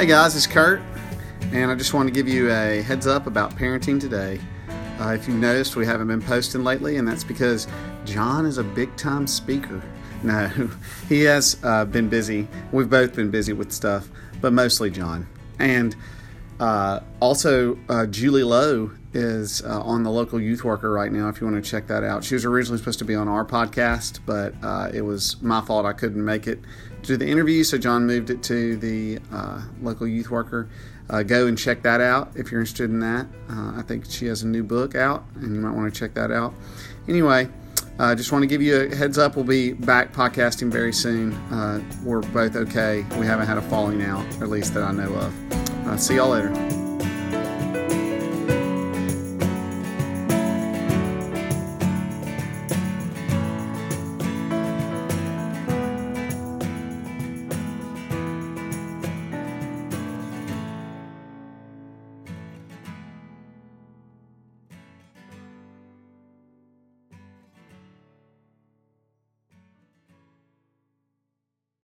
Hey guys, it's Kurt, and I just want to give you a heads up about parenting today. Uh, if you've noticed, we haven't been posting lately, and that's because John is a big time speaker. No, he has uh, been busy. We've both been busy with stuff, but mostly John. And uh, also, uh, Julie Lowe is uh, on the local youth worker right now. If you want to check that out, she was originally supposed to be on our podcast, but uh, it was my fault I couldn't make it to the interview, so John moved it to the uh, local youth worker. Uh, go and check that out if you're interested in that. Uh, I think she has a new book out, and you might want to check that out. Anyway, I uh, just want to give you a heads up. We'll be back podcasting very soon. We're both okay. We haven't had a falling out, at least that I know of. See y'all later.